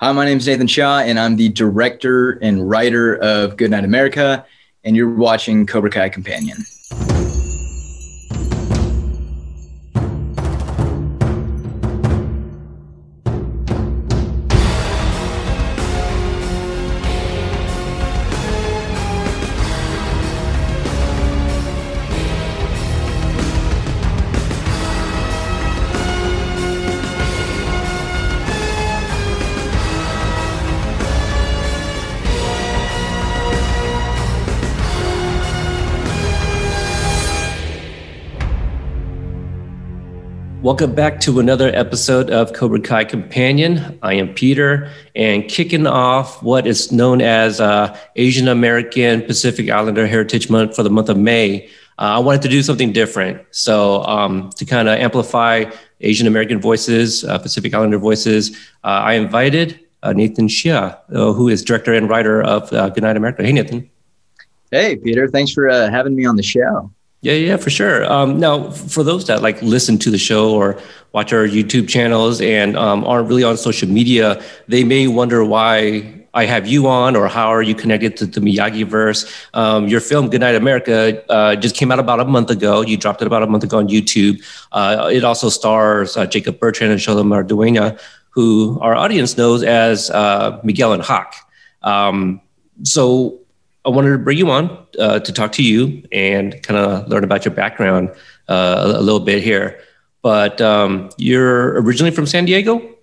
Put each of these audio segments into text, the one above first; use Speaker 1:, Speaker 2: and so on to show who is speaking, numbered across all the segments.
Speaker 1: Hi, my name is Nathan Shaw, and I'm the director and writer of Goodnight America, and you're watching Cobra Kai Companion.
Speaker 2: Welcome back to another episode of Cobra Kai Companion. I am Peter, and kicking off what is known as uh, Asian American Pacific Islander Heritage Month for the month of May. Uh, I wanted to do something different. So, um, to kind of amplify Asian American voices, uh, Pacific Islander voices, uh, I invited uh, Nathan Shia, uh, who is director and writer of Goodnight America. Hey, Nathan.
Speaker 1: Hey, Peter. Thanks for having me on the show.
Speaker 2: Yeah, yeah, for sure. Um, now, for those that like listen to the show or watch our YouTube channels and um, aren't really on social media, they may wonder why I have you on or how are you connected to the Miyagi verse. Um, your film Goodnight America uh, just came out about a month ago. You dropped it about a month ago on YouTube. Uh, it also stars uh, Jacob Bertrand and Xolo Maridueña, who our audience knows as uh, Miguel and Hawk. Um, so I wanted to bring you on uh, to talk to you and kind of learn about your background uh, a, a, little bit here. But um, you're originally from San Diego?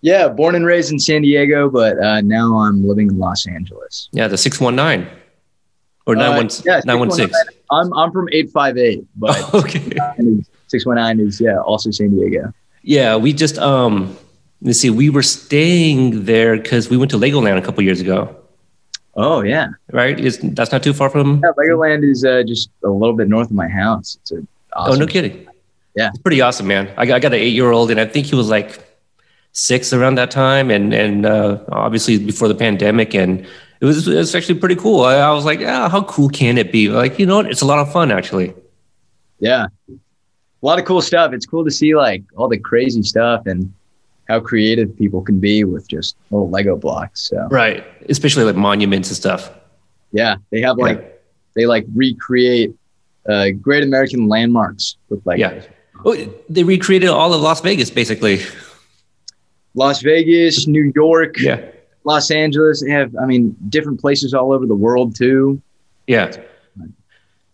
Speaker 1: Yeah, born and raised in San Diego, but uh, now I'm living in Los Angeles.
Speaker 2: Yeah, the 619 or 916.
Speaker 1: Uh, yeah, 916. I'm, I'm from 858, but okay. 619 is, yeah, also San Diego.
Speaker 2: Yeah, we just, um, let's see, we were staying there because we went to Legoland a couple years ago.
Speaker 1: Oh yeah,
Speaker 2: right. Is that's not too far from?
Speaker 1: Yeah, Legoland is uh, just a little bit north of my house. It's a awesome
Speaker 2: oh no kidding.
Speaker 1: Yeah,
Speaker 2: it's pretty awesome, man. I got, I got an eight year old, and I think he was like six around that time, and and uh, obviously before the pandemic, and it was it was actually pretty cool. I, I was like, yeah, how cool can it be? Like you know, it's a lot of fun actually.
Speaker 1: Yeah, a lot of cool stuff. It's cool to see like all the crazy stuff and how creative people can be with just little Lego blocks. So
Speaker 2: right, especially like monuments and stuff.
Speaker 1: Yeah, they have like yeah. they like recreate uh, Great American landmarks with Legos.
Speaker 2: Yeah, oh, they recreated all of Las Vegas basically.
Speaker 1: Las Vegas, New York,
Speaker 2: yeah,
Speaker 1: Los Angeles. They have, I mean, different places all over the world too.
Speaker 2: Yeah.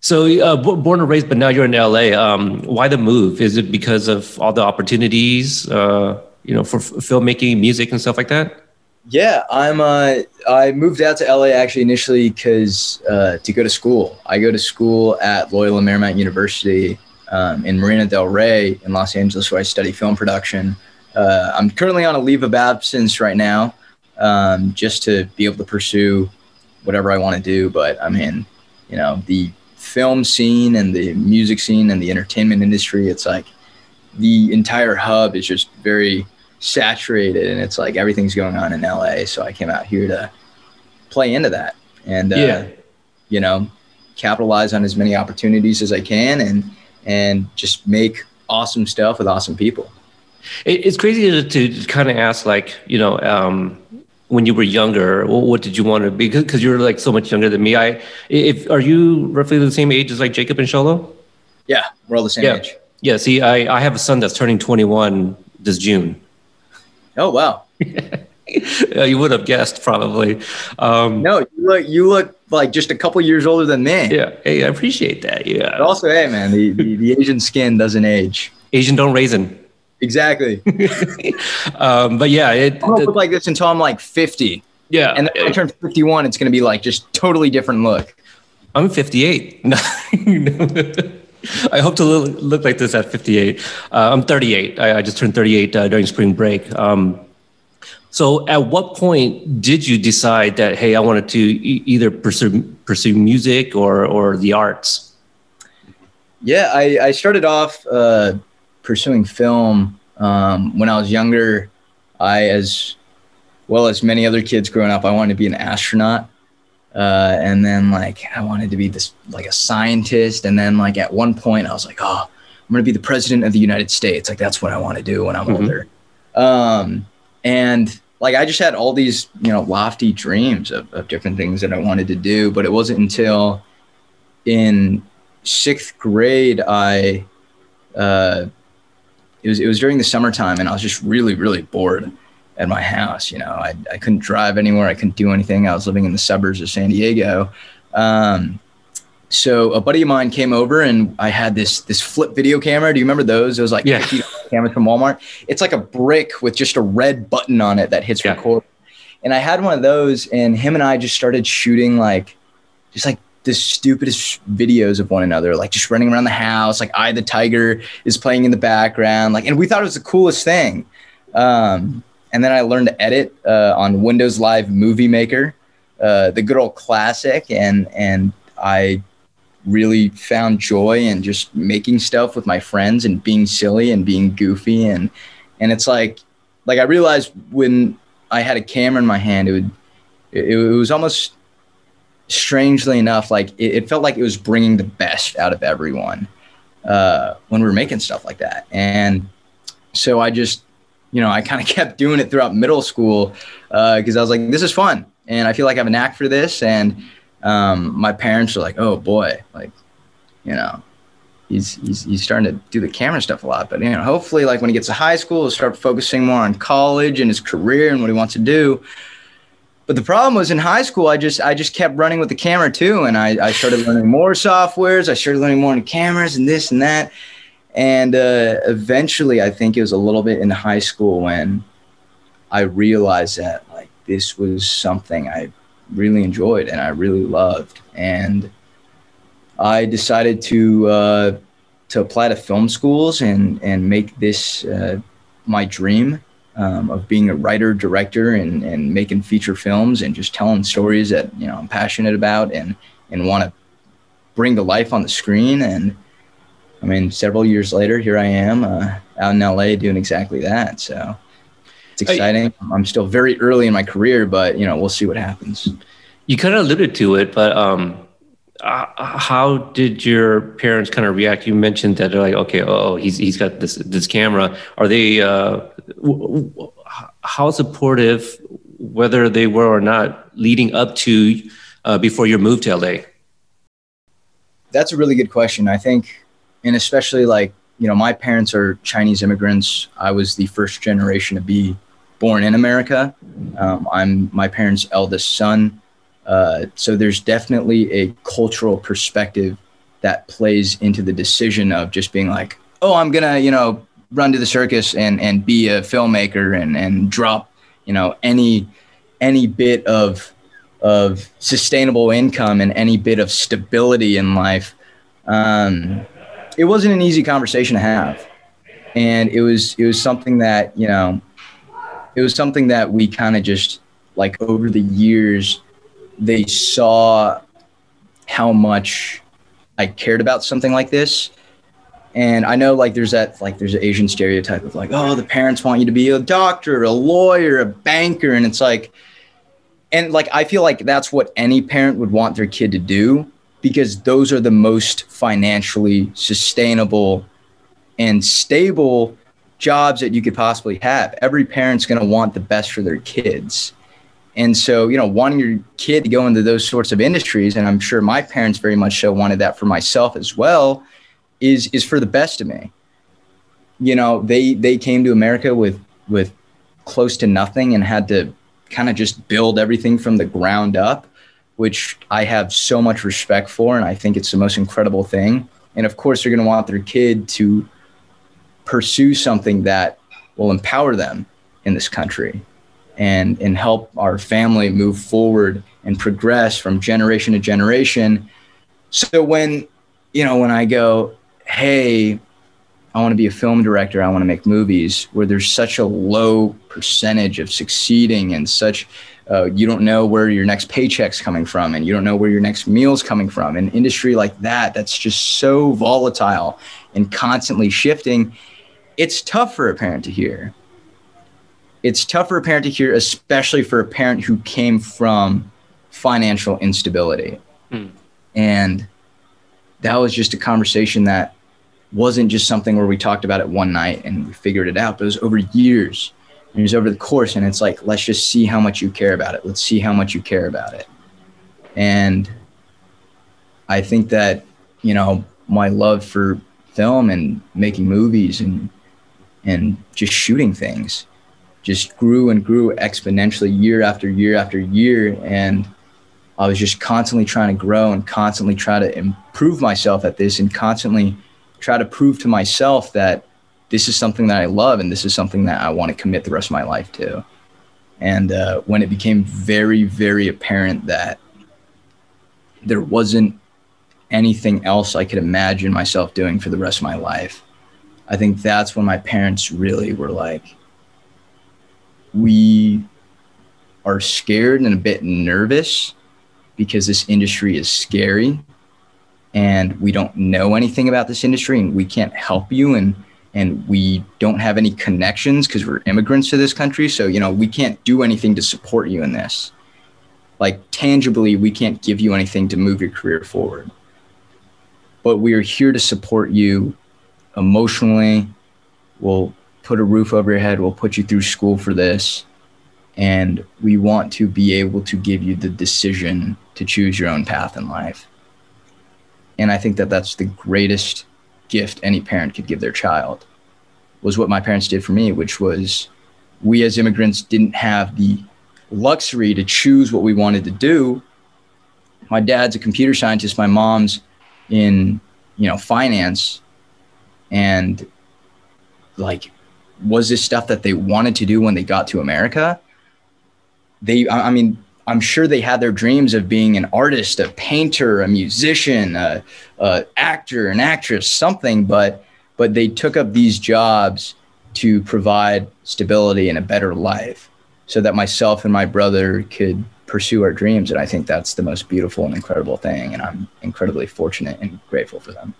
Speaker 2: So, uh, born and raised, but now you're in LA. Um, why the move? Is it because of all the opportunities? Uh, you know, for f- filmmaking, music, and stuff like that?
Speaker 1: Yeah, I'm. Uh, I moved out to LA actually initially because uh, to go to school. I go to school at Loyola Marymount University um, in Marina Del Rey in Los Angeles, where I study film production. Uh, I'm currently on a leave of absence right now, um, just to be able to pursue whatever I want to do. But I mean, you know, the film scene and the music scene and the entertainment industry, it's like the entire hub is just very saturated and it's like everything's going on in LA. So I came out here to play into that and, uh, yeah. you know, capitalize on as many opportunities as I can and, and just make awesome stuff with awesome people.
Speaker 2: It's crazy to, to kind of ask, like, you know, um, when you were younger, what did you want to be? Because you're like so much younger than me. I, if are you roughly the same age as like Jacob and Xolo?
Speaker 1: Yeah, we're all the same
Speaker 2: yeah.
Speaker 1: age.
Speaker 2: Yeah. See, I, I have a son that's turning 21 this June.
Speaker 1: Oh wow!
Speaker 2: yeah, you would have guessed probably.
Speaker 1: Um, no, you look you look like just a couple years older than me.
Speaker 2: Yeah, hey, I appreciate that. Yeah.
Speaker 1: But also, hey, man, the, the, the Asian skin doesn't age.
Speaker 2: Asian don't raisin.
Speaker 1: Exactly.
Speaker 2: um, but yeah, it
Speaker 1: I look like this until I'm like 50.
Speaker 2: Yeah,
Speaker 1: and then when I turn 51, it's going to be like just totally different look.
Speaker 2: I'm 58. I hope to look, like this at 58. Uh, I'm 38. I, I, just turned 38 uh, during spring break. Um, so, at what point did you decide that hey, I wanted to e- either pursue pursue music or or the arts?
Speaker 1: Yeah, I, I started off uh, pursuing film um, when I was younger. I, as well as many other kids growing up, I wanted to be an astronaut. Uh, and then like I wanted to be this like a scientist. And then like at one point I was like, oh, I'm gonna be the president of the United States. Like that's what I want to do when I'm mm-hmm. older. Um, and like I just had all these, you know, lofty dreams of, of different things that I wanted to do. But it wasn't until in sixth grade I uh, it was it was during the summertime and I was just really really bored at my house. You know, I I couldn't drive anywhere. I couldn't do anything. I was living in the suburbs of San Diego. Um, so a buddy of mine came over and I had this this flip video camera. Do you remember those? It was like
Speaker 2: yeah.
Speaker 1: cameras from Walmart. It's like a brick with just a red button on it that hits yeah. record. And I had one of those, and him and I just started shooting like just like the stupidest videos of one another, like just running around the house, like I the Tiger is playing in the background, like, and we thought it was the coolest thing. Um, and then I learned to edit uh, on Windows Live Movie Maker, uh, the good old classic, and and I really found joy in just making stuff with my friends and being silly and being goofy and and it's like like I realized when I had a camera in my hand, it would it, it was almost strangely enough, like it, it, felt like it was bringing the best out of everyone uh, when we were making stuff like that. And so I just, you know, I kind of kept doing it throughout middle school because uh, I was like, this is fun. And I feel like I have a knack for this. And um, my parents were like, oh boy, like, you know, he's, he's, he's starting to do the camera stuff a lot. But, you know, hopefully, like when he gets to high school, he'll start focusing more on college and his career and what he wants to do. But the problem was in high school, I just I just kept running with the camera too, and I, I started learning more softwares. I started learning more on cameras and this and that, and uh, eventually, I think it was a little bit in high school when I realized that like this was something I really enjoyed and I really loved, and I decided to uh, to apply to film schools and and make this uh, my dream um, of being a writer, director, and, and making feature films and just telling stories that you know I'm passionate about and and want to bring to life on the screen. And I mean, several years later, here I am uh, out in LA doing exactly that. So it's exciting. I, I'm still very early in my career, but you know we'll see what happens.
Speaker 2: You kind of alluded to it, but um, uh, how did your parents kind of react? You mentioned that they're like, okay, oh, he's he's got this this camera. Are they uh, how supportive, whether they were or not, leading up to uh, before your move to LA?
Speaker 1: That's a really good question. I think, and especially like you know, my parents are Chinese immigrants. I was the first generation to be born in America. Um, I'm my parents' eldest son. Uh, so there's definitely a cultural perspective that plays into the decision of just being like, oh, I'm gonna, you know, run to the circus and and be a filmmaker and and drop, you know, any any bit of of sustainable income and any bit of stability in life. Um, it wasn't an easy conversation to have, and it was it was something that you know, it was something that we kind of just like over the years they saw how much I cared about something like this. And I know like there's that like there's an Asian stereotype of like, oh, the parents want you to be a doctor, a lawyer, a banker. And it's like, and like I feel like that's what any parent would want their kid to do because those are the most financially sustainable and stable jobs that you could possibly have. Every parent's going to want the best for their kids. And so, you know, wanting your kid to go into those sorts of industries, and I'm sure my parents very much so wanted that for myself as well, is is for the best of me. You know, they they came to America with with close to nothing and had to kind of just build everything from the ground up, which I have so much respect for, and I think it's the most incredible thing. And of course, they're going to want their kid to pursue something that will empower them in this country and and help our family move forward and progress from generation to generation so when you know when i go hey i want to be a film director i want to make movies where there's such a low percentage of succeeding and such uh, you don't know where your next paycheck's coming from and you don't know where your next meal's coming from an industry like that that's just so volatile and constantly shifting it's tough for a parent to hear it's tough for a parent to hear, especially for a parent who came from financial instability. Mm. And that was just a conversation that wasn't just something where we talked about it one night and we figured it out, but it was over years it was over the course, and it's like, let's just see how much you care about it. Let's see how much you care about it. And I think that, you know, my love for film and making movies and and just shooting things just grew and grew exponentially year after year after year and I was just constantly trying to grow and constantly try to improve myself at this and constantly try to prove to myself that this is something that I love and this is something that I want to commit the rest of my life to. And uh, when it became very, very apparent that there wasn't anything else I could imagine myself doing for the rest of my life, I think that's when my parents really were like, we are scared and a bit nervous because this industry is scary and we don't know anything about this industry and we can't help you and and we don't have any connections because we're immigrants to this country. So you know we can't do anything to support you in this. Like tangibly we can't give you anything to move your career forward. But we are here to support you emotionally. We'll put a roof over your head. We'll put you through school for this. And we want to be able to give you the decision to choose your own path in life. And i think that that's the greatest gift any parent could give their child was what my parents did for me which was we as immigrants didn't have the luxury to choose what we wanted to do. My dad's a computer scientist my mom's in you know finance and like was this stuff that they wanted to do when they got to america? They i mean i'm sure they had their dreams of being an artist a painter a musician a, a actor an actress something but but they took up these jobs to provide stability and a better life so that myself and my brother could pursue our dreams and i think that's the most beautiful and incredible thing and i'm incredibly fortunate and grateful for them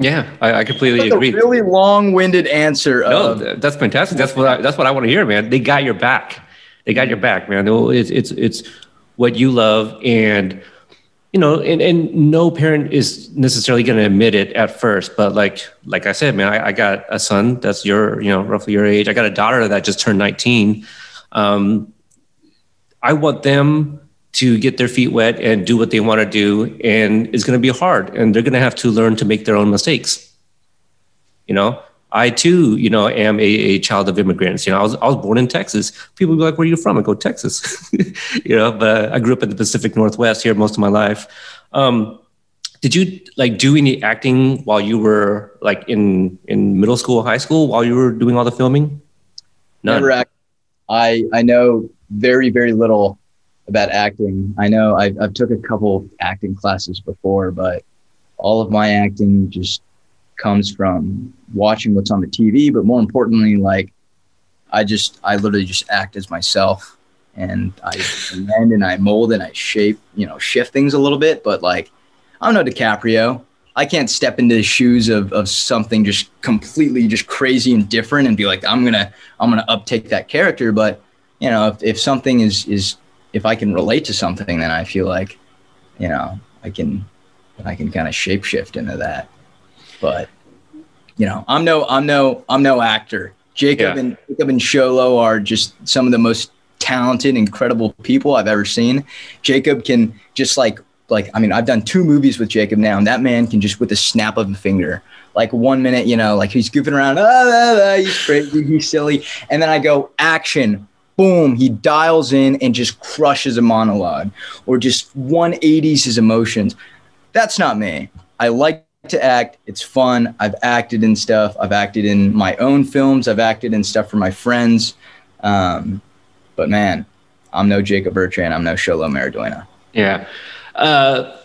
Speaker 2: yeah, I, I completely agree.
Speaker 1: that's
Speaker 2: agree.
Speaker 1: A really long-winded answer.
Speaker 2: No,
Speaker 1: of,
Speaker 2: that's fantastic. That's what I, that's what I want to hear, man. They got your back. They got your back, man. It's it's it's what you love, and you know, and, and no parent is necessarily going to admit it at first. But like like I said, man, I, I, got a son that's your you know roughly your age. I got a daughter that just turned nineteen. Um, I want them to get their feet wet and do what they want to do and it's going to be hard and they're going to have to learn to make their own mistakes you know i too you know am a, a child of immigrants. You know I was, I was born in texas. People be like where are you from? I go texas. You know but i grew up in the pacific northwest here most of my life. Um, did you like do any acting while you were like in in middle school high school while you were doing all the filming?
Speaker 1: None. I i know very very little about acting. I know I've, I've took a couple acting classes before, but all of my acting just comes from watching what's on the TV. But more importantly, like I just, I literally just act as myself and I amend and I mold and I shape, you know, shift things a little bit. But like, I'm no DiCaprio. I can't step into the shoes of, of something just completely just crazy and different and be like, I'm gonna I'm gonna uptake that character. But you know, if, if something is is if I can relate to something, then I feel like, you know, I can, I can kind of shapeshift into that. But, you know, I'm no, I'm no, I'm no actor. Jacob yeah. and Jacob and Xolo are just some of the most talented, incredible people I've ever seen. Jacob can just like, like, I mean, I've done two movies with Jacob now, and that man can just with a snap of a finger, like one minute, you know, like he's goofing around, ah, ah, ah, he's crazy, he's silly, and then I go action, boom, he dials in and just crushes a monologue or just 180s his emotions. That's not me. I like to act. It's fun. I've acted in stuff. I've acted in my own films. I've acted in stuff for my friends. Um, but man, I'm no Jacob Bertrand. I'm no Xolo Maridueña.
Speaker 2: Yeah. Uh,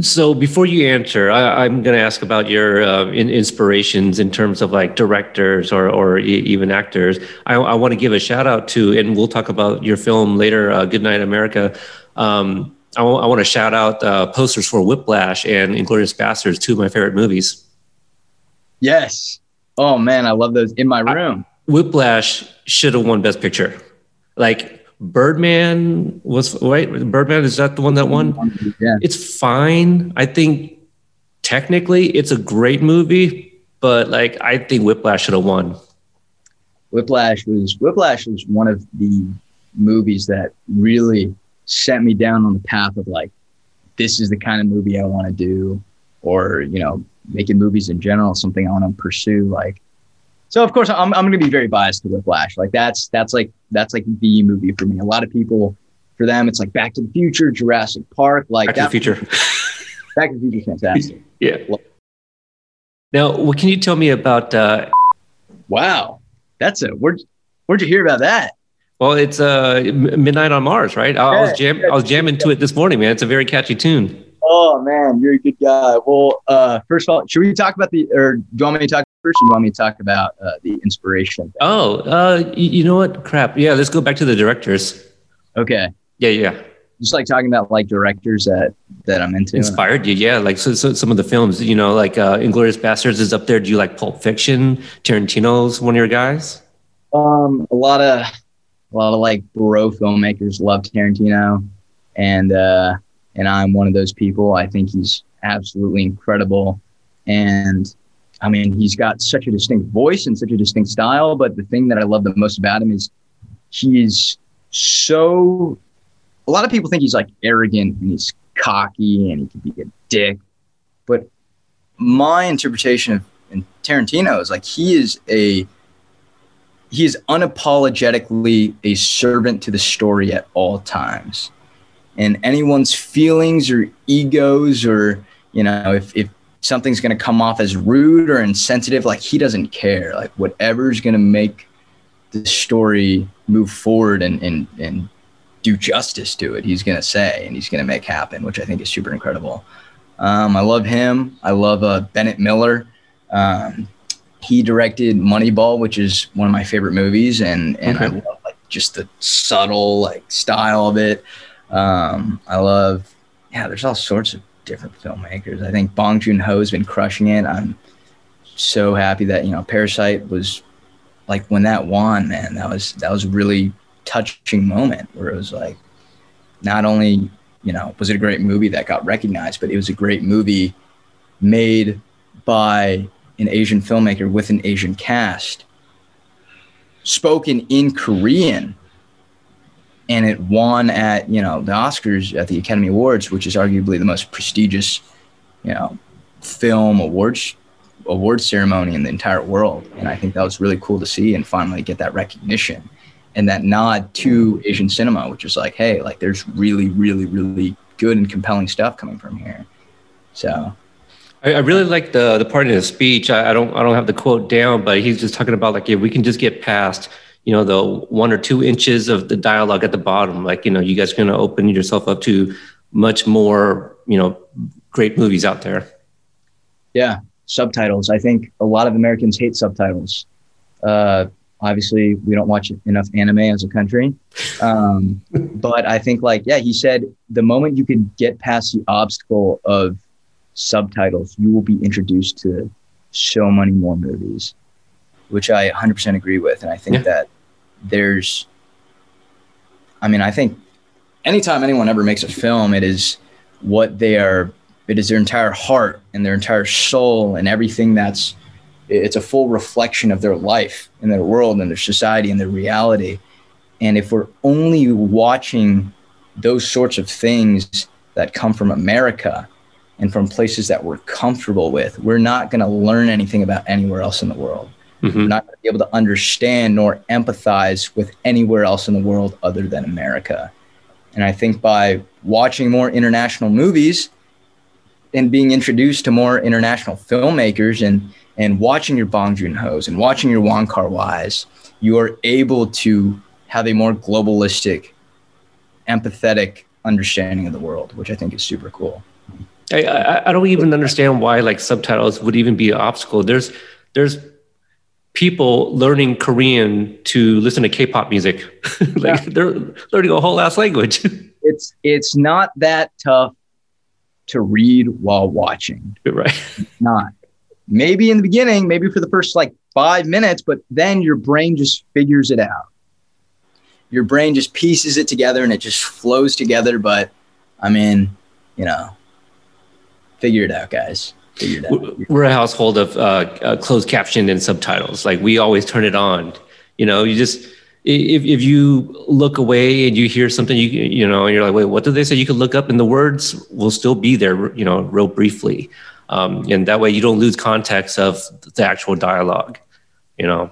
Speaker 2: so before you answer, I, am going to ask about your uh, in, inspirations in terms of like directors or or e- even actors. I, I want to give a shout out to, and we'll talk about your film later, uh, America. Um, I, w- I want to shout out uh, posters for Whiplash and Inglourious Basterds, two of my favorite movies.
Speaker 1: Yes. Oh man, I love those in my room.
Speaker 2: I, Whiplash should have won Best Picture. Like Birdman was right. Birdman is that the one that won? Yeah. It's fine. I think technically it's a great movie, but like I think Whiplash should have won.
Speaker 1: Whiplash was Whiplash was one of the movies that really set me down on the path of like, this is the kind of movie I want to do, or you know, making movies in general, something I want to pursue. Like, so of course I'm I'm going to be very biased to Whiplash. Like that's that's like that's like the movie for me. A lot of people, for them, it's like Back to the Future, Jurassic Park, like
Speaker 2: Back to the Future.
Speaker 1: Back to the Future, fantastic.
Speaker 2: yeah. Now, what can you tell me about? Uh,
Speaker 1: wow, that's a where'd where'd you hear about that?
Speaker 2: Well, it's uh, Midnight on Mars, right? I, I was jam- I was jamming to it this morning, man. It's a very catchy tune.
Speaker 1: Oh man, you're a good guy. Well, uh, first of all, should we talk about the, or do you want me to talk first? Or do you want me to talk about uh, the inspiration?
Speaker 2: Oh, uh, you, know what? Crap. Yeah, let's go back to the directors.
Speaker 1: Okay.
Speaker 2: Yeah, yeah.
Speaker 1: Just like talking about like directors that that I'm into.
Speaker 2: Inspired you, yeah. Like so, so some of the films, you know, like uh, Inglourious Basterds is up there. Do you like Pulp Fiction? Tarantino's one of your guys?
Speaker 1: Um, a lot of a lot of like bro filmmakers love Tarantino, and uh, and I'm one of those people. I think he's absolutely incredible, and I mean he's got such a distinct voice and such a distinct style. But the thing that I love the most about him is he is so. A lot of people think he's like arrogant and he's cocky and he can be a dick, but my interpretation of Tarantino is like he is a he is unapologetically a servant to the story at all times. And anyone's feelings or egos or, you know, if, if something's going to come off as rude or insensitive, like he doesn't care. Like whatever's going to make the story move forward and, and, and do justice to it, he's going to say and he's going to make happen, which I think is super incredible. Um, I love him. I love uh, Bennett Miller. Um, he directed Moneyball, which is one of my favorite movies, and and okay. I love like just the subtle like style of it. Um, I love, yeah. There's all sorts of different filmmakers. I think Bong Joon Ho has been crushing it. I'm so happy that you know Parasite was like when that won, man. That was that was a really touching moment where it was like not only you know was it a great movie that got recognized, but it was a great movie made by an Asian filmmaker with an Asian cast, spoken in Korean, and it won at you know the Oscars at the Academy Awards, which is arguably the most prestigious, you know, film awards award ceremony in the entire world. And I think that was really cool to see and finally get that recognition and that nod to Asian cinema, which is like, hey, like there's really, really, really good and compelling stuff coming from here. So
Speaker 2: I, I really like the the part in his speech. I, I, don't I don't have the quote down, but he's just talking about like if we can just get past you know the one or two inches of the dialogue at the bottom, like you know you guys are going to open yourself up to much more you know great movies out there.
Speaker 1: Yeah, subtitles. I think a lot of Americans hate subtitles. Uh, obviously, we don't watch enough anime as a country. Um, but I think, like, yeah, he said the moment you could get past the obstacle of subtitles, you will be introduced to so many more movies, which I 100% agree with. And I think yeah. that there's, I mean, I think anytime anyone ever makes a film, it is what they are, it is their entire heart and their entire soul and everything that's, it's a full reflection of their life and their world and their society and their reality. And if we're only watching those sorts of things that come from America, and from places that we're comfortable with, we're not going to learn anything about anywhere else in the world. Mm-hmm. We're not going to be able to understand nor empathize with anywhere else in the world other than America. And I think by watching more international movies and being introduced to more international filmmakers and and watching your Bong Joon Ho's and watching your Wong Kar Wai's, you are able to have a more globalistic, empathetic understanding of the world, which I think is super cool.
Speaker 2: I, I, I don't even understand why like subtitles would even be an obstacle. There's there's people learning Korean to listen to K-pop music. like yeah. they're learning a whole ass language.
Speaker 1: it's it's not that tough to read while watching.
Speaker 2: Right.
Speaker 1: It's not. Maybe in the beginning, maybe for the first like five minutes, but then your brain just figures it out. Your brain just pieces it together and it just flows together. But I mean, you know, figure it out, guys. Figure it
Speaker 2: out. We're a household of uh, uh, closed caption and subtitles. Like we always turn it on, You know, you just if if you look away and you hear something, you you know, and you're like, wait, what did they say? You can look up, and the words will still be there, you know, real briefly, um, and that way you don't lose context of the actual dialogue. You know.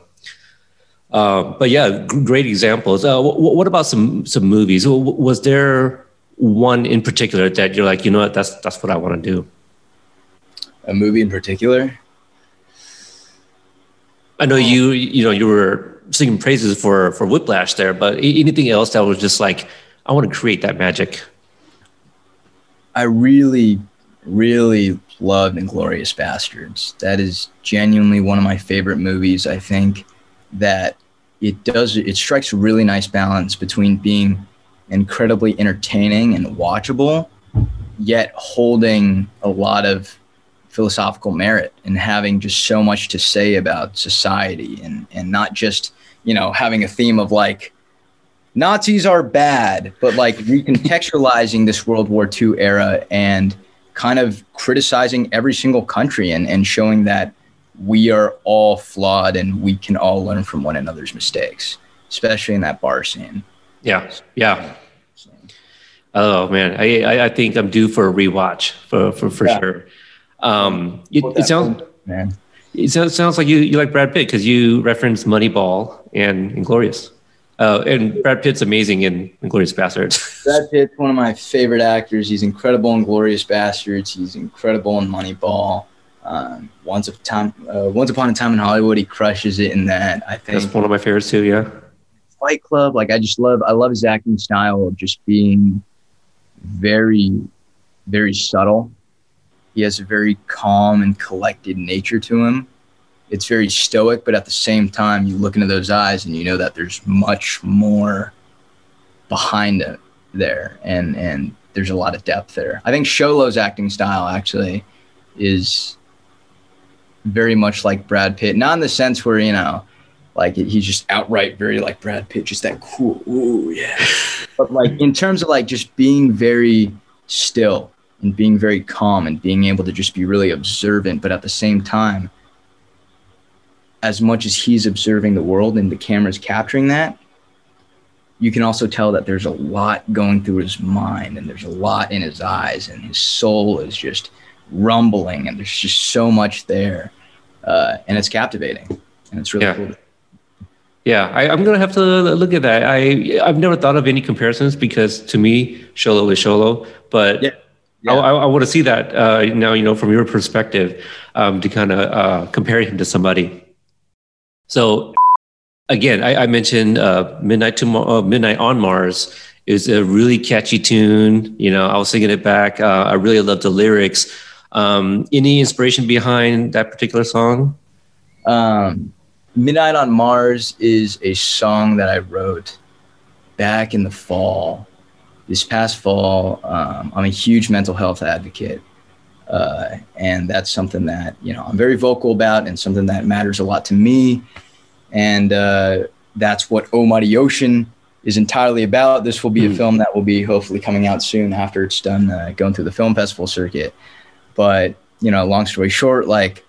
Speaker 2: Uh, but yeah, great examples. Uh, what about some some movies? Was there one in particular that you're like, you know what, that's that's what I want to do?
Speaker 1: A movie in particular?
Speaker 2: I know you you know you were singing praises for for Whiplash there, but anything else that was just like, I want to create that magic.
Speaker 1: I really, really loved Inglourious Basterds. That is genuinely one of my favorite movies. I think that it does it strikes a really nice balance between being incredibly entertaining and watchable, yet holding a lot of philosophical merit and having just so much to say about society and, and not just, you know, having a theme of like, Nazis are bad, but like recontextualizing this World War II era and kind of criticizing every single country and, and showing that we are all flawed and we can all learn from one another's mistakes, especially in that bar scene.
Speaker 2: Yeah, yeah. Oh man, I I think I'm due for a rewatch for for for yeah. sure. Um, it, it sounds man. It sounds, sounds like you you like Brad Pitt because you referenced Moneyball and Inglourious. Uh, and Brad Pitt's amazing in Inglourious Basterds.
Speaker 1: Brad Pitt's one of my favorite actors. He's incredible in Inglourious Basterds. He's incredible in Moneyball. Um, once upon time, uh, once upon a time in Hollywood, he crushes it in that. I think
Speaker 2: that's one of my favorites too. Yeah.
Speaker 1: Fight Club, like I just love. I love his acting style of just being very, very subtle. He has a very calm and collected nature to him. It's very stoic, but at the same time, you look into those eyes and you know that there's much more behind it there, and and there's a lot of depth there. I think Xolo's acting style actually is very much like Brad Pitt, not in the sense where you know, like he's just outright very like Brad Pitt, just that cool, ooh yeah. but like in terms of like just being very still and being very calm and being able to just be really observant, but at the same time, as much as he's observing the world and the camera's capturing that, you can also tell that there's a lot going through his mind and there's a lot in his eyes and his soul is just rumbling and there's just so much there uh, and it's captivating and it's really
Speaker 2: yeah.
Speaker 1: cool.
Speaker 2: Yeah, I, am gonna have to look at that. I I've never thought of any comparisons because to me, Xolo is Xolo, but yeah. Yeah. I, I, want to see that uh, now. You know, from your perspective, um, to kind of uh, compare him to somebody. So, again, I, I mentioned uh, "Midnight to uh, Midnight on Mars" is a really catchy tune. You know, I was singing it back. Uh, I really love the lyrics. Um, any inspiration behind that particular song?
Speaker 1: Um, Midnight on Mars is a song that I wrote back in the fall. This past fall, um, I'm a huge mental health advocate. Uh, and that's something that, you know, I'm very vocal about and something that matters a lot to me. And uh, that's what Oh Mighty Ocean is entirely about. This will be mm. a hmm. film that will be hopefully coming out soon after it's done uh, going through the film festival circuit. But, you know, long story short, like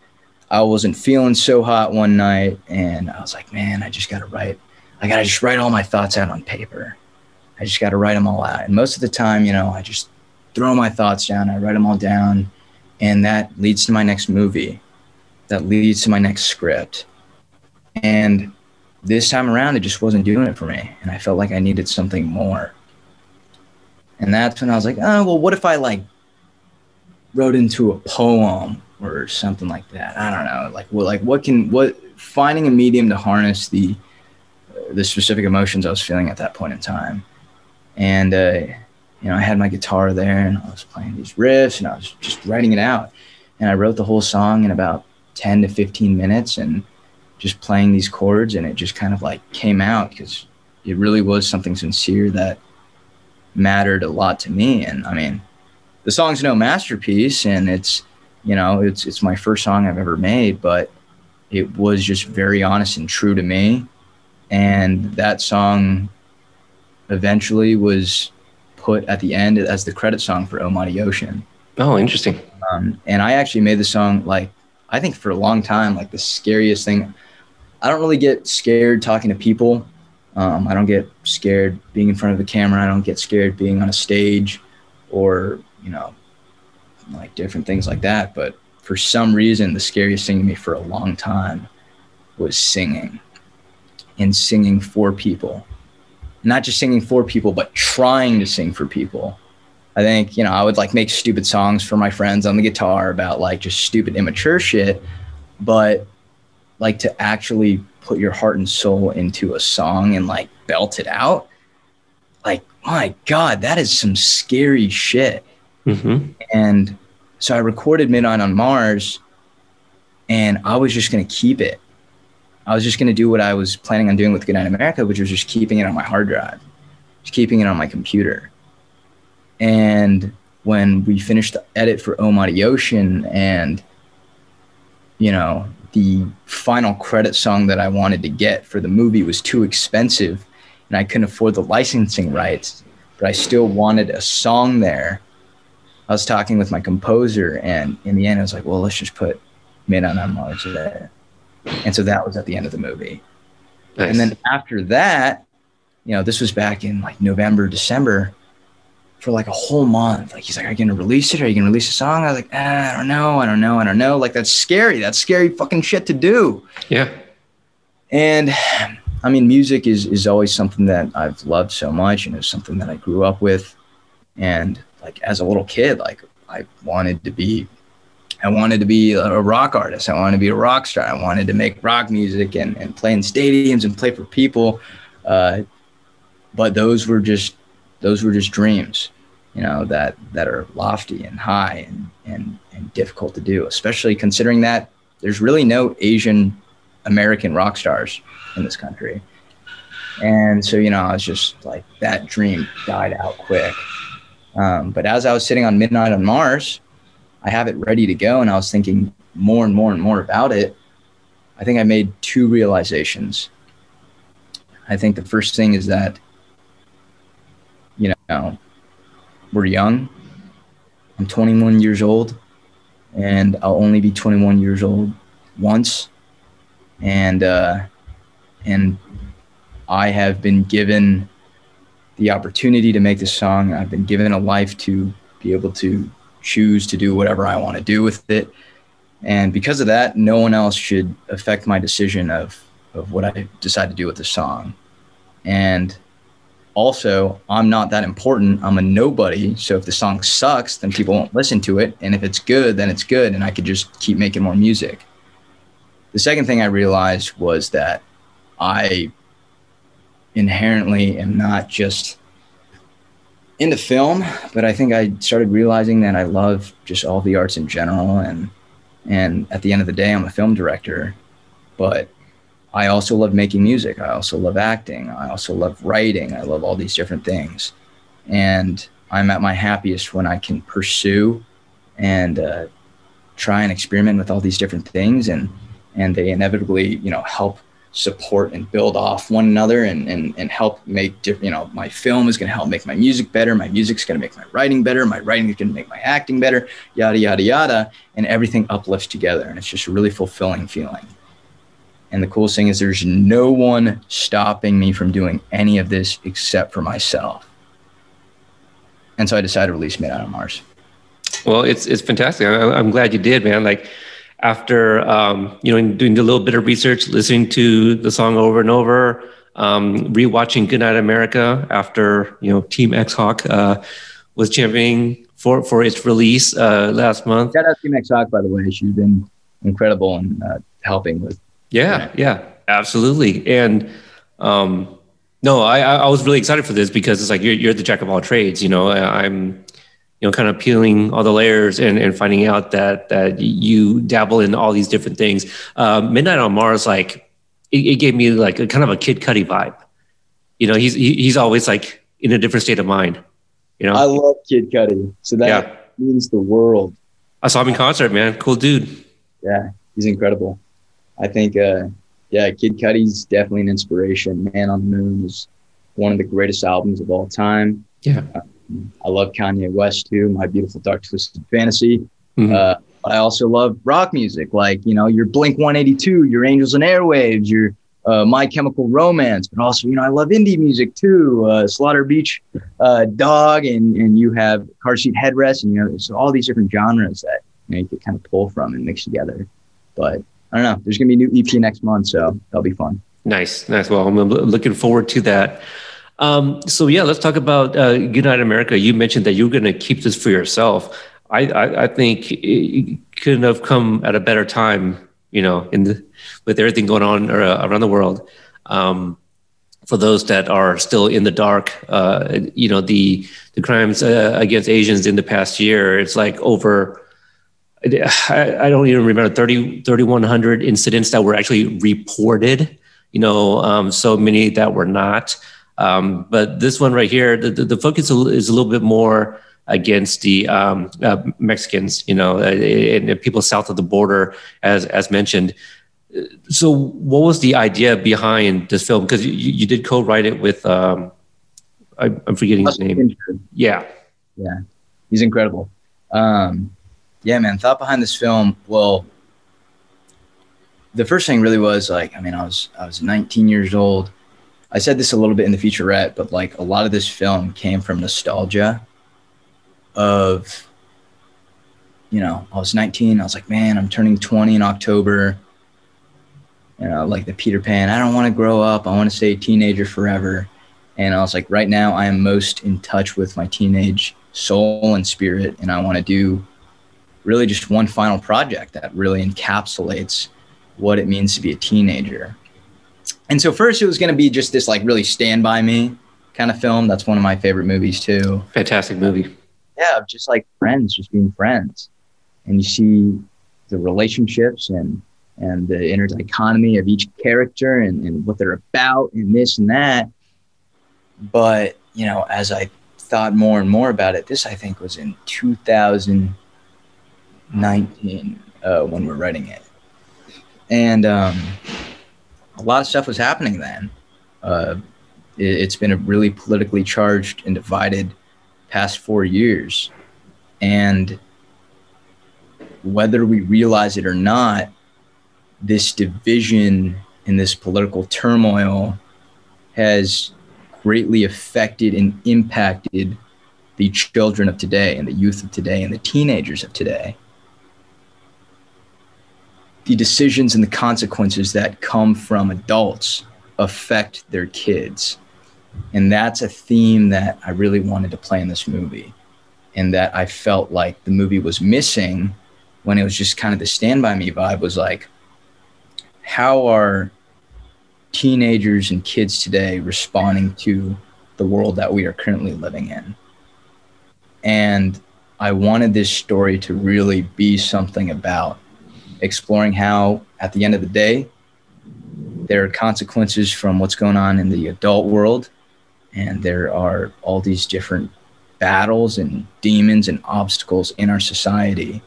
Speaker 1: I wasn't feeling so hot one night and I was like, man, I just got to write. I got to just write all my thoughts out on paper. I just got to write them all out. And most of the time, you know, I just throw my thoughts down, I write them all down, and that leads to my next movie. That leads to my next script. And this time around, it just wasn't doing it for me. And I felt like I needed something more. And that's when I was like, oh, well, what if I like wrote into a poem or something like that. I don't know. Like what like what can what finding a medium to harness the the specific emotions I was feeling at that point in time. And uh, you know, I had my guitar there and I was playing these riffs and I was just writing it out. And I wrote the whole song in about 10 to 15 minutes and just playing these chords and it just kind of like came out because it really was something sincere that mattered a lot to me and I mean the song's no masterpiece and it's you know it's it's my first song i've ever made but it was just very honest and true to me and that song eventually was put at the end as the credit song for oh mighty ocean
Speaker 2: oh interesting
Speaker 1: um, and i actually made the song like i think for a long time like the scariest thing I don't really get scared talking to people. Um, I don't get scared being in front of the camera. I don't get scared being on a stage or, you know, like different things like that. But for some reason, the scariest thing to me for a long time was singing and singing for people. Not just singing for people, but trying to sing for people. I think, you know, I would like make stupid songs for my friends on the guitar about like just stupid immature shit. But like to actually put your heart and soul into a song and like belt it out, like, my God, that is some scary shit. Mm-hmm. And so I recorded Midnight on Mars and I was just going to keep it. I was just going to do what I was planning on doing with Goodnight America, which was just keeping it on my hard drive, just keeping it on my computer. And when we finished the edit for Oh Mighty Ocean and, you know, the final credit song that I wanted to get for the movie was too expensive and I couldn't afford the licensing rights, but I still wanted a song there. I was talking with my composer, and in the end, I was like, well, let's just put Midnight on Mars there. And so that was at the end of the movie. Nice. And then after that, you know, this was back in like November, December for like a whole month. Like he's like, "Are you gonna release it? Are you gonna release a song?" I was like, ah, "I don't know, I don't know, I don't know." Like that's scary. That's scary fucking shit to do.
Speaker 2: Yeah.
Speaker 1: And I mean, music is is always something that I've loved so much, and it's something that I grew up with. And like as a little kid, like I wanted to be, I wanted to be a rock artist. I wanted to be a rock star. I wanted to make rock music and and play in stadiums and play for people. Uh, but those were just those were just dreams, you know, that that are lofty and high and and, and difficult to do, especially considering that there's really no Asian American rock stars in this country. And so, you know, I was just like, that dream died out quick. Um, but as I was sitting on Midnight on Mars, I have it ready to go. And I was thinking more and more and more about it. I think I made two realizations. I think the first thing is that you know, we're young. I'm 21 years old, and I'll only be 21 years old once, and uh, and I have been given the opportunity to make this song. I've been given a life to be able to choose to do whatever I want to do with it, and because of that, no one else should affect my decision of of what I decide to do with the song, and also i'm not that important i'm a nobody so if the song sucks then people won't listen to it and if it's good then it's good and i could just keep making more music. The second thing i realized was that i inherently am not just into film but i think i started realizing that i love just all the arts in general and and at the end of the day i'm a film director but I also love making music. I also love acting. I also love writing. I love all these different things. And I'm at my happiest when I can pursue and uh, try and experiment with all these different things. And, and they inevitably, you know, help support and build off one another and, and, and help make different, you know, my film is going to help make my music better. My music's going to make my writing better. My writing is going to make my acting better, yada, yada, yada. And everything uplifts together. And it's just a really fulfilling feeling. And the coolest thing is there's no one stopping me from doing any of this except for myself. And so I decided to release Midnight on Mars.
Speaker 2: Well, it's it's fantastic. I, am glad you did, man. Like after um, you know doing a little bit of research, listening to the song over and over, um, rewatching Goodnight America after you know Team X Hawk uh, was championing for for its release uh, last month.
Speaker 1: Shout out Team X Hawk, by the way. She's been incredible in uh, helping with
Speaker 2: yeah, yeah, absolutely. And um, no, I, I was really excited for this because it's like you're, you're the jack of all trades. You know, I'm, you know, kind of peeling all the layers and, and finding out that that you dabble in all these different things. Uh, Midnight on Mars, like it, it, gave me like a kind of a Kid Cudi vibe. You know, he's he, he's always like in a different state of mind. You know,
Speaker 1: I love Kid Cudi, so that yeah. means the world.
Speaker 2: I saw him in concert, man. Cool dude.
Speaker 1: Yeah, he's incredible. I think, uh, yeah, Kid Cudi's definitely an inspiration. Man on the Moon is one of the greatest albums of all time.
Speaker 2: Yeah. Uh,
Speaker 1: I love Kanye West too. My Beautiful Dark Twisted Fantasy. Mm-hmm. Uh, but I also love rock music, like you know your Blink 182, your Angels and Airwaves, your uh, My Chemical Romance, but also you know I love indie music too, uh, Slaughter Beach uh, Dog, and and you have Car Seat Headrest, and you know so all these different genres that you, know, you could kind of pull from and mix together. But I don't know. There's gonna be a new EP next month, so that'll be fun.
Speaker 2: Nice, nice. Well, I'm looking forward to that. Um, so yeah, let's talk about uh, Goodnight America. You mentioned that you're going to keep this for yourself. I, I, I, think it couldn't have come at a better time, you know, in the, with everything going on uh, around the world. Um, for those that are still in the dark, uh, you know, the the crimes uh, against Asians in the past year, it's like over I, I, don't even remember 30, 3,100 incidents that were actually reported, you know, um, so many that were not. Um, but this one right here, the, the, the, focus is a little bit more against the um, uh, Mexicans, you know, uh, and, and, people south of the border, as, as mentioned. So, what was the idea behind this film? Because you, you did co write it with, um, I, am forgetting his name. Yeah.
Speaker 1: Yeah. He's incredible. Um, yeah, man, thought behind this film. Well, the first thing really was like, I mean, I was I was 19 years old. I said this a little bit in the featurette, but like a lot of this film came from nostalgia of, you know, I was 19. I was like, man, I'm turning 20 in October. You know, like the Peter Pan. I don't want to grow up. I want to stay a teenager forever. And I was like, right now, I am most in touch with my teenage soul and spirit, and I want to do really just one final project that really encapsulates what it means to be a teenager. And so first it was going to be just this like really stand by me kind of film. That's one of my favorite movies too.
Speaker 2: Fantastic movie.
Speaker 1: Yeah, just like friends, just being friends. And you see the relationships and and the inner dichotomy of each character and, and what they're about and this and that. But, you know, as I thought more and more about it, this I think was in 2019 uh, when we're writing it. And um, a lot of stuff was happening then. Uh, it, has been a really politically charged and divided past four years. And whether we realize it or not, this division and this political turmoil has greatly affected and impacted the children of today and the youth of today and the teenagers of today the decisions and the consequences that come from adults affect their kids. And that's a theme that I really wanted to play in this movie. And that I felt like the movie was missing when it was just kind of the stand by me vibe was like, how are teenagers and kids today responding to the world that we are currently living in? And I wanted this story to really be something about exploring how, at the end of the day, there are consequences from what's going on in the adult world. And there are all these different battles and demons and obstacles in our society.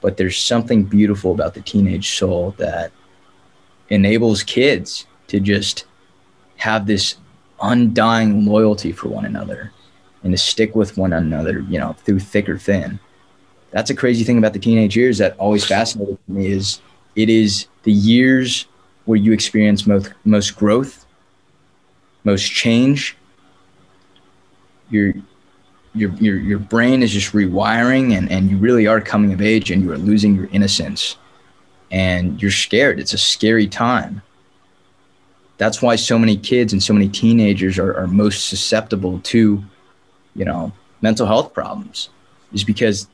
Speaker 1: But there's something beautiful about the teenage soul that enables kids to just have this undying loyalty for one another and to stick with one another, you know, through thick or thin that's a crazy thing about the teenage years that always fascinated me is it is the years where you experience most most growth, most change. Your your your your brain is just rewiring and, and you really are coming of age and you are losing your innocence and you're scared. It's a scary time. That's why so many kids and so many teenagers are, are most susceptible to, you know, mental health problems, is because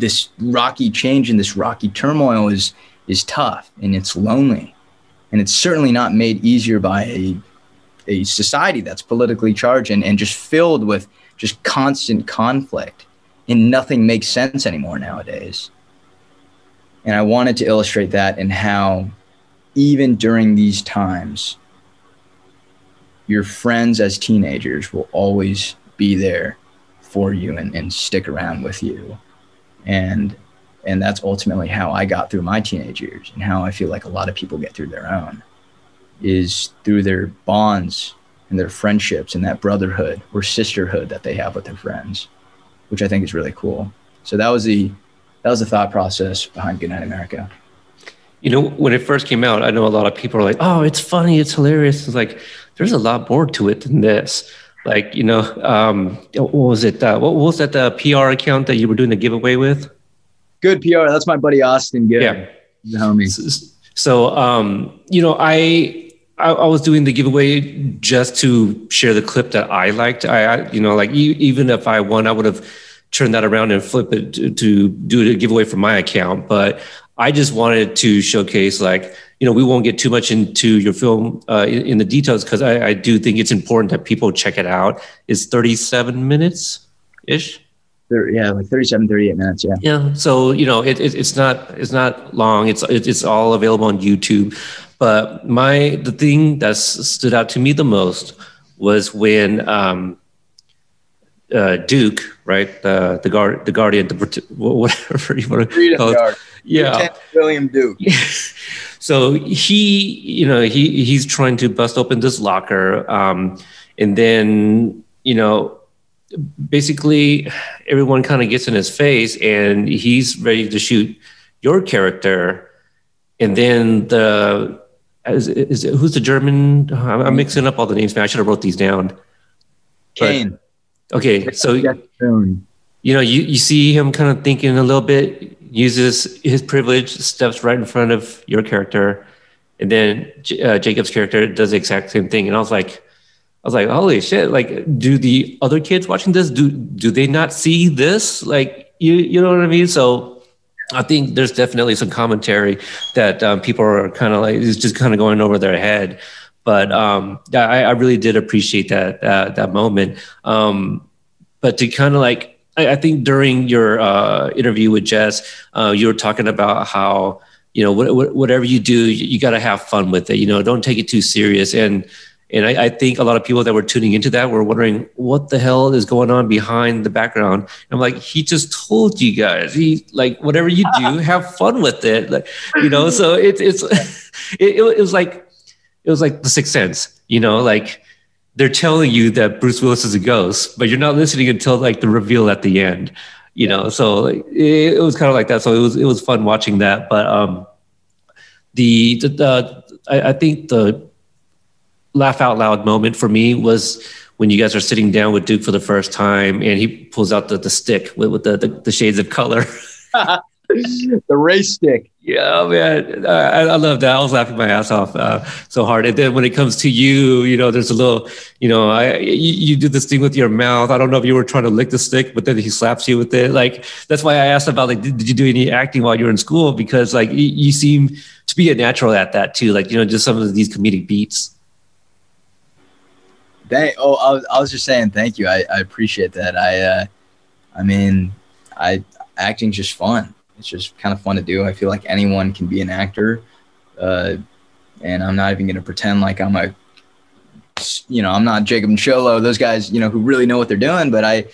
Speaker 1: this rocky change and this rocky turmoil is is tough and it's lonely. And it's certainly not made easier by a, a society that's politically charged and, and just filled with just constant conflict. And nothing makes sense anymore nowadays. And i wanted to illustrate that and how even during these times your friends as teenagers will always be there for you and, and stick around with you and and that's ultimately how I got through my teenage years and how I feel like a lot of people get through their own is through their bonds and their friendships and that brotherhood or sisterhood that they have with their friends, which I think is really cool. So that was the that was the thought process behind Good Night America.
Speaker 2: You know, when it first came out, I know a lot of people are like, "Oh, it's funny, it's hilarious." It's like there's a lot more to it than this. Like, you know, um, what was it? Uh, what was that uh, PR account that you were doing the giveaway with?
Speaker 1: Good PR. That's my buddy Austin.
Speaker 2: Yeah,
Speaker 1: the homie.
Speaker 2: So, um, you know, I, I, I was doing the giveaway just to share the clip that I liked. I, I you know, like even if I won, I would have turned that around and flip it to, to do a giveaway from my account. But I just wanted to showcase like you know we won't get too much into your film uh, in, in, the details because I, I, do think it's important that people check it out. It's 37 minutes ish.
Speaker 1: Yeah, like 37, 38 minutes. Yeah.
Speaker 2: Yeah. So you know it, it, it's not it's not long. It's it's all available on YouTube. But my the thing that stood out to me the most was when um, uh, Duke, right? The the guard, the guardian, the whatever you want to call it.
Speaker 1: Yeah, Lieutenant William Duke.
Speaker 2: so he, you know, he he's trying to bust open this locker, um, and then you know, basically everyone kind of gets in his face, and he's ready to shoot your character, and then the is, is it, who's the German? I'm, mixing up all the names, man. I should have wrote these down.
Speaker 1: Kane. But,
Speaker 2: Okay, so you know you, you see him kind of thinking a little bit, uses his privilege, steps right in front of your character, and then uh, Jacob's character does the exact same thing. And I was like, I was like, holy shit! Like, do the other kids watching this do do they not see this? Like, you you know what I mean? So I think there's definitely some commentary that um, people are kind of like is just kind of going over their head. But um, I, I, really did appreciate that uh, that moment. Um, but to kind of like, I, I, think during your uh, interview with Jess, uh, you were talking about how you know what, whatever you do, you, you got to have fun with it. You know, don't take it too serious. And and I, I, think a lot of people that were tuning into that were wondering what the hell is going on behind the background. I'm like, he just told you guys, he like whatever you do, have fun with it. Like, you know, so it, it's it, it was like it was like the sixth sense, you know, like they're telling you that Bruce Willis is a ghost, but you're not listening until like the reveal at the end, you know. So it, it was kind of like that. So it was it was fun watching that. But um, the the, the I, I think the laugh out loud moment for me was when you guys are sitting down with Duke for the first time and he pulls out the, the stick with, with the, the, the shades of color.
Speaker 1: the race stick.
Speaker 2: Yeah, man, I, I, love that. I was laughing my ass off uh, so hard. And then when it comes to you, you know, there's a little, you know, I you, you, do this thing with your mouth. I don't know if you were trying to lick the stick, but then he slaps you with it. Like that's why I asked about like, did, did you do any acting while you were in school? Because like you, you seem to be a natural at that too. Like you know, just some of these comedic beats.
Speaker 1: Thank. Oh, I was, I was just saying thank you. I, I appreciate that. I, uh, I mean, I acting's just fun it's just kind of fun to do. I feel like anyone can be an actor, uh, and I'm not even going to pretend like I'm a, you know, I'm not Jacob and Xolo, those guys, you know, who really know what they're doing. But I,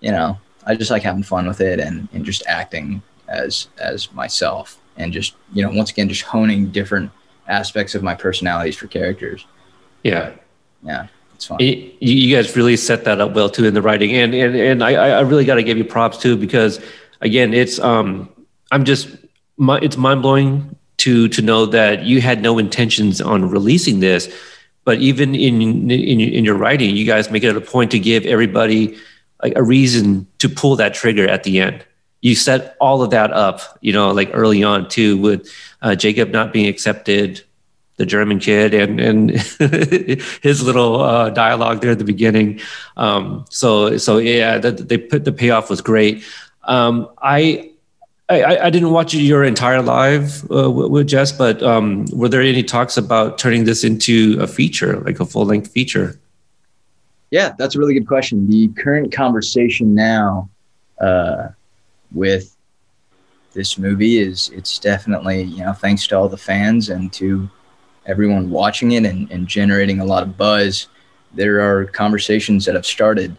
Speaker 1: you know, I just like having fun with it and and just acting as as myself and just you know once again just honing different aspects of my personalities for characters.
Speaker 2: Yeah,
Speaker 1: yeah. It's fun.
Speaker 2: You, guys really set that up well too in the writing, and and and I, I really got to give you props too because again, it's um I'm just it's mind blowing to to know that you had no intentions on releasing this, but even in in in your writing, you guys make it a point to give everybody like a reason to pull that trigger at the end. You set all of that up, you know, like early on too, with uh, Jacob not being accepted, the German kid, and and his little uh, dialogue there at the beginning. Um, so so yeah, the, they put the payoff was great. Um, I I, I didn't watch your entire live uh, with Jess, but um, were there any talks about turning this into a feature, like a full length feature?
Speaker 1: Yeah, that's a really good question. The current conversation now uh, with this movie is it's definitely you know thanks to all the fans and to everyone watching it and, and generating a lot of buzz. There are conversations that have started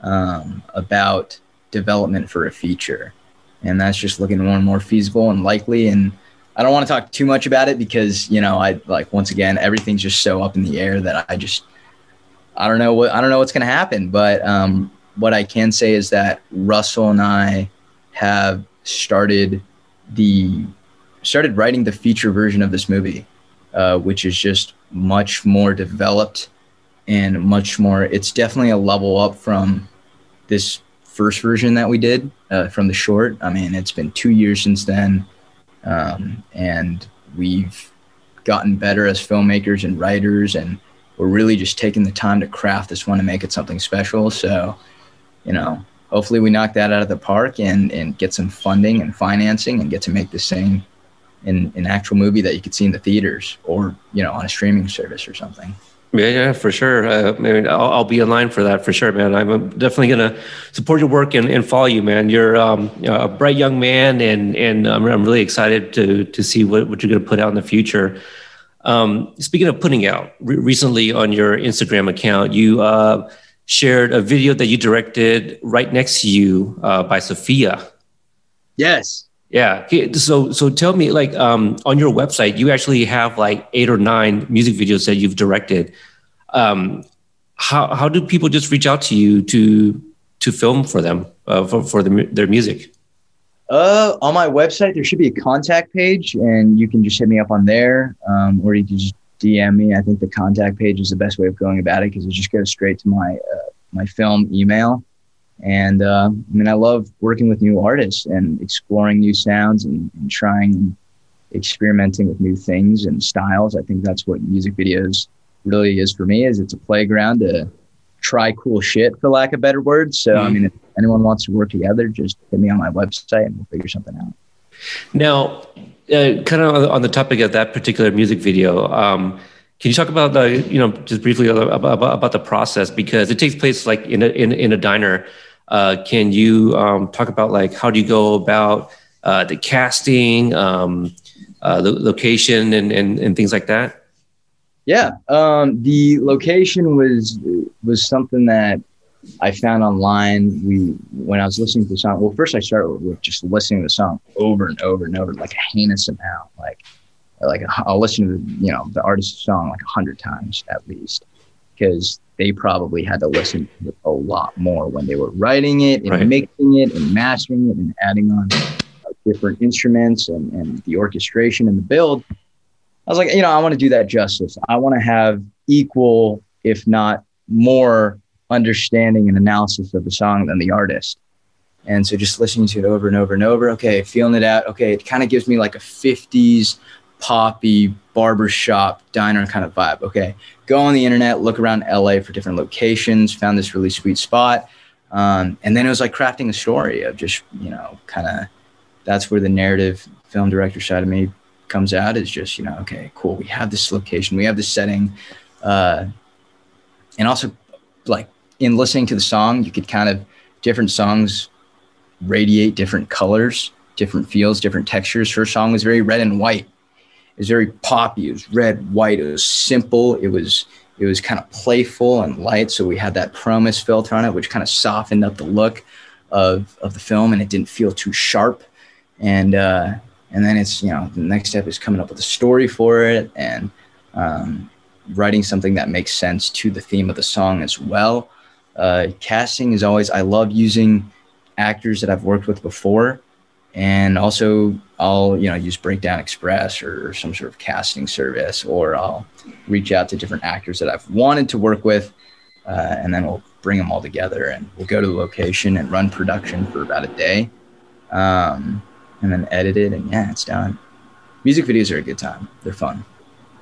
Speaker 1: um, about development for a feature and that's just looking more and more feasible and likely. And I don't want to talk too much about it because you know I like once again everything's just so up in the air that I just I don't know what I don't know what's going to happen. But um, what I can say is that Russell and I have started the started writing the feature version of this movie, uh, which is just much more developed and much more. It's definitely a level up from this first version that we did uh, from the short. I mean, it's been two years since then, um, and we've gotten better as filmmakers and writers, and we're really just taking the time to craft this one and make it something special. So, you know, hopefully we knock that out of the park and and get some funding and financing and get to make the same in an actual movie that you could see in the theaters or you know on a streaming service or something.
Speaker 2: Yeah, yeah, for sure. Uh, I mean, I'll, I'll, be in line for that for sure, man. I'm definitely gonna support your work and, and follow you, man. You're um, a bright young man, and and I'm, I'm really excited to to see what, what you're gonna put out in the future. Um, speaking of putting out, re- recently on your Instagram account, you uh, shared a video that you directed right next to you uh, by Sophia.
Speaker 1: Yes.
Speaker 2: Yeah. So so tell me, like, um, on your website, you actually have like eight or nine music videos that you've directed. Um, how how do people just reach out to you to to film for them uh, for for the, their music?
Speaker 1: Uh, on my website, there should be a contact page, and you can just hit me up on there, um, or you can just DM me. I think the contact page is the best way of going about it because it just goes straight to my uh, my film email. And uh, I mean, I love working with new artists and exploring new sounds and, and trying and experimenting with new things and styles. I think that's what music videos really is for me. Is it's a playground to try cool shit, for lack of better words. So mm-hmm. I mean, if anyone wants to work together, just hit me on my website and we'll figure something out.
Speaker 2: Now, uh, kind of on the topic of that particular music video, um, can you talk about the, you know, just briefly about, about, about, the process because it takes place like in a, in, in a diner. Uh, can you um, talk about like how do you go about uh, the casting, um, uh, the location, and, and, and things like that?
Speaker 1: Yeah, um, the location was was something that I found online. We when I was listening to the song. Well, first I started with just listening to the song over and over and over, like a heinous amount. Like like I'll listen to you know the artist's song like a hundred times at least because they probably had to listen to it a lot more when they were writing it and right. mixing it and mastering it and adding on uh, different instruments and, and the orchestration and the build. I was like, you know, I want to do that justice. I want to have equal, if not more, understanding and analysis of the song than the artist. And so just listening to it over and over and over, okay, feeling it out. Okay, it kind of gives me like a 50s poppy barbershop diner kind of vibe. Okay, go on the internet, look around LA for different locations, found this really sweet spot. Um, and then it was like crafting a story of just, you know, kind of that's where the narrative film director side of me comes out is just, you know, okay, cool. We have this location, we have this setting. Uh, and also, like in listening to the song, you could kind of different songs radiate different colors, different feels, different textures. Her song was very red and white it was very poppy. It was red, white. It was simple. It was it was kind of playful and light. So we had that Pro-Mist filter on it, which kind of softened up the look of of the film, and it didn't feel too sharp. And uh, and then it's you know the next step is coming up with a story for it and um, writing something that makes sense to the theme of the song as well. Uh, casting is always I love using actors that I've worked with before and also I'll you know use Breakdown Express or some sort of casting service, or I'll reach out to different actors that I've wanted to work with, uh, and then we'll bring them all together and we'll go to the location and run production for about a day, um, and then edit it, and yeah, it's done. Music videos are a good time; they're fun.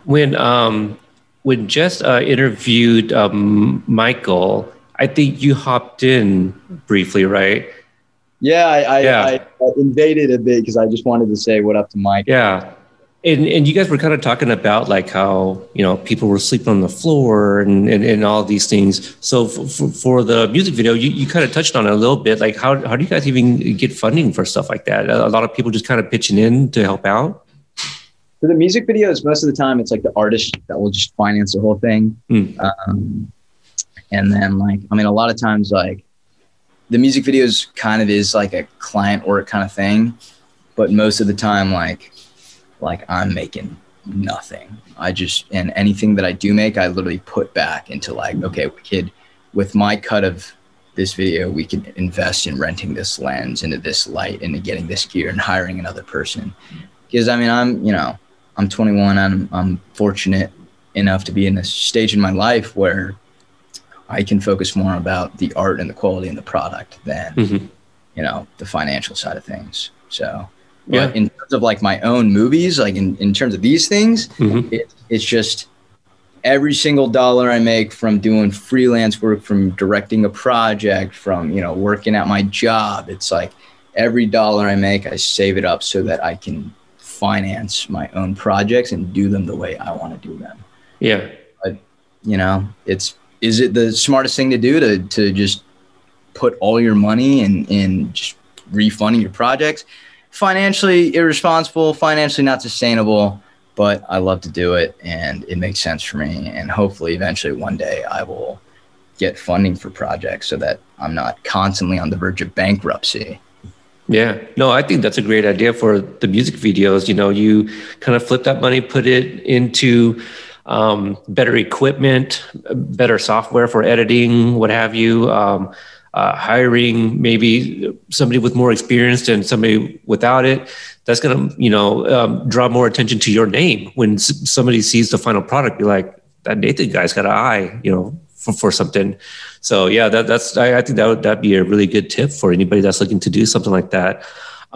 Speaker 2: When um, when Jess uh, interviewed um, Michael, I think you hopped in briefly, right?
Speaker 1: Yeah, I, I, yeah. I, I invaded a bit because I just wanted to say what up to Mike.
Speaker 2: Yeah. And, and you guys were kind of talking about like how you know people were sleeping on the floor and, and, and all these things. So for, for the music video, you, you kind of touched on it a little bit. Like how how do you guys even get funding for stuff like that? A lot of people just kind of pitching in to help out.
Speaker 1: For the music videos, most of the time it's like the artist that will just finance the whole thing. Mm. Um, and then like I mean, a lot of times like the music videos kind of is like a client work kind of thing, but most of the time, like, like I'm making nothing. I just and anything that I do make, I literally put back into like, okay, we could with my cut of this video, we can invest in renting this lens, into this light, into getting this gear, and hiring another person. Because I mean, I'm you know, I'm 21. I'm I'm fortunate enough to be in this stage in my life where I can focus more about the art and the quality and the product than mm-hmm. you know the financial side of things. So, yeah. in terms of like my own movies, like in, in terms of these things, mm-hmm. it, it's just every single dollar I make from doing freelance work, from directing a project, from you know working at my job, it's like every dollar I make, I save it up so that I can finance my own projects and do them the way I want to do them.
Speaker 2: Yeah.
Speaker 1: But you know, it's is it the smartest thing to do to to just put all your money in in just refunding your projects? Financially irresponsible, financially not sustainable, but I love to do it and it makes sense for me. And hopefully eventually one day I will get funding for projects so that I'm not constantly on the verge of bankruptcy.
Speaker 2: Yeah, no, I think that's a great idea for the music videos. You know, you kind of flip that money, put it into um, better equipment, better software for editing, what have you. Um, uh, hiring maybe somebody with more experience than somebody without it. That's going to, you know, um, draw more attention to your name when s- somebody sees the final product. Be like, that Nathan guy's got an eye, you know, for, for something. So yeah, that, that's I, I think that would that be a really good tip for anybody that's looking to do something like that.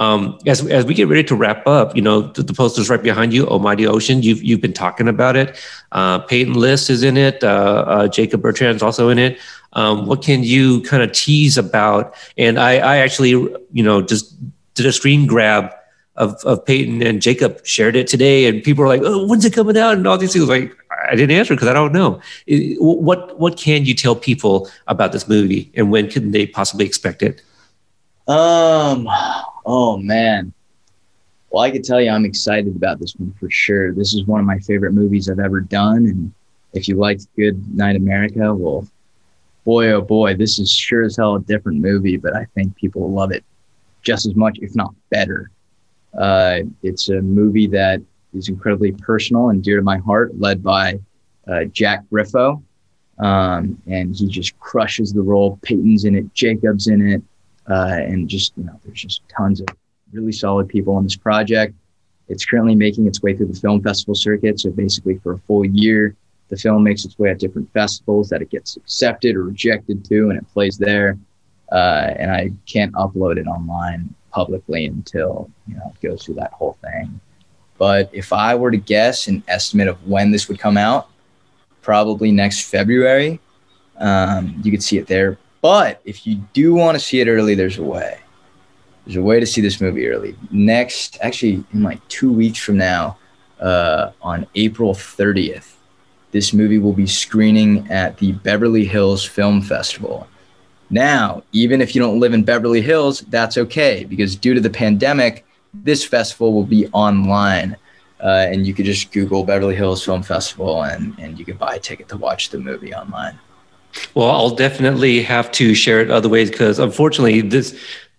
Speaker 2: Um, as, as we get ready to wrap up, you know, the, the poster's right behind you, Oh Mighty Ocean. You've, you've been talking about it. Uh, Peyton List is in it. Uh, uh, Jacob Bertrand's also in it. Um, what can you kind of tease about? And I, I actually, you know, just did a screen grab of, of Peyton and Jacob shared it today, and people were like, "Oh, when's it coming out?" And all these things. Like, I didn't answer because I don't know. What what can you tell people about this movie, and when can they possibly expect it?
Speaker 1: Um, oh man. Well, I can tell you I'm excited about this one for sure. This is one of my favorite movies I've ever done. And if you liked Good Night America, well, boy, oh boy, this is sure as hell a different movie, but I think people will love it just as much, if not better. Uh, it's a movie that is incredibly personal and dear to my heart, led by uh, Jack Griffo. Um, and he just crushes the role. Peyton's in it, Jacob's in it uh, and just you know there's just tons of really solid people on this project. It's currently making its way through the film festival circuit. So basically, for a full year, the film makes its way at different festivals that it gets accepted or rejected to, and it plays there. Uh, and I can't upload it online publicly until you know it goes through that whole thing. But if I were to guess an estimate of when this would come out, probably next February. Um, you could see it there but if you do want to see it early, there's a way. There's a way to see this movie early. Next, actually, in like two weeks from now, uh, on April 30th, this movie will be screening at the Beverly Hills Film Festival. Now, even if you don't live in Beverly Hills, that's okay because due to the pandemic, this festival will be online. Uh, and you could just Google Beverly Hills Film Festival and, and you can buy a ticket to watch the movie online.
Speaker 2: Well, I'll definitely have to share it other ways because unfortunately, this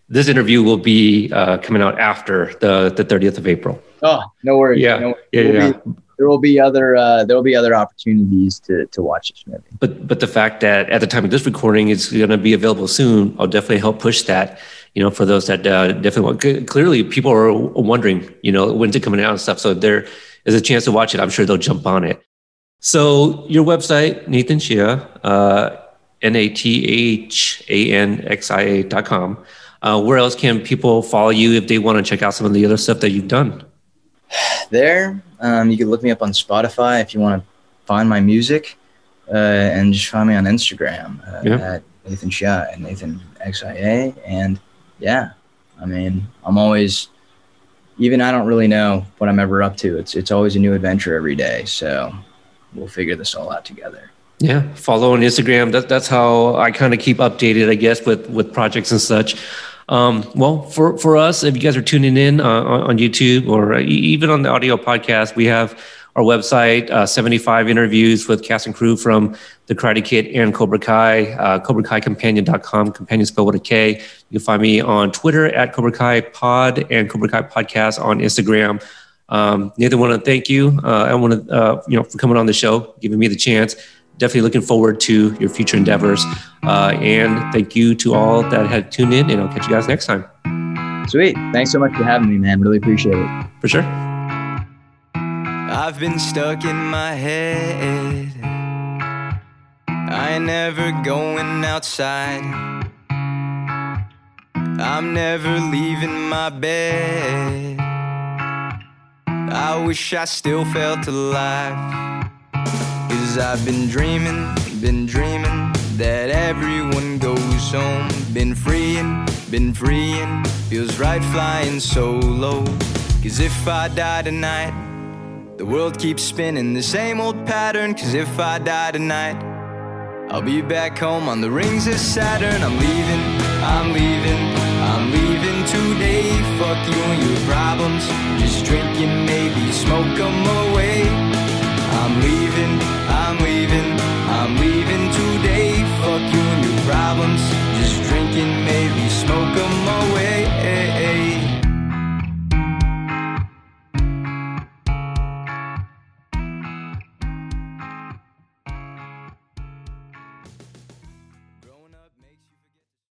Speaker 2: this interview will be uh, coming out after the the 30th of April.
Speaker 1: Oh, no worries.
Speaker 2: Yeah,
Speaker 1: no
Speaker 2: worries. yeah, there
Speaker 1: yeah. Be, there will be other uh, there will be other opportunities to to watch this movie.
Speaker 2: But but the fact that at the time of this recording it's going to be available soon, I'll definitely help push that. You know, for those that uh, definitely want. Clearly, people are wondering, you know, when's it coming out and stuff. So there is a chance to watch it. I'm sure they'll jump on it. So your website, Nathan Xia, uh, N-A-T-H-A-N-X-I-A dot com. Uh, where else can people follow you if they want to check out some of the other stuff that you've done?
Speaker 1: There, um, you can look me up on Spotify if you want to find my music, uh, and just find me on Instagram uh, yeah. at Nathan Xia and Nathan XIA. And yeah, I mean, I'm always, even I don't really know what I'm ever up to. It's it's always a new adventure every day. So we'll figure this all out together.
Speaker 2: Yeah, follow on Instagram. That, that's how I kind of keep updated, I guess, with with projects and such. Um, well, for for us, if you guys are tuning in uh, on, YouTube or even on the audio podcast, we have our website, uh, 75 interviews with cast and crew from the Karate Kid and Cobra Kai, uh, CobraKaiKompanion.com, companion spelled with a K. You can find me on Twitter at Cobra Kai Pod and Cobra Kai Podcast on Instagram. Um, Nathan, want to thank you. Uh, I want to, uh, you know, for coming on the show, giving me the chance. definitely looking forward to your future endeavors. Uh, and thank you to all that had tuned in, and I'll catch you guys next time.
Speaker 3: Sweet. Thanks so much for having me, man. Really appreciate it.
Speaker 2: For sure.
Speaker 1: I've been stuck in my head. I ain't never going outside. I'm never leaving my bed. I wish I still felt alive. Cause I've been dreaming, been dreaming that everyone goes home. Been freeing, been freeing, feels right flying solo. Cause if I die tonight, the world keeps spinning the same old pattern. Cause if I die tonight, I'll be back home on the rings of Saturn. I'm leaving, I'm leaving, Today. Fuck you and your problems. Just drinking, maybe smoke them away. I'm leaving, I'm leaving, I'm leaving today. Fuck you and your problems. Just drinking, maybe smoke them away.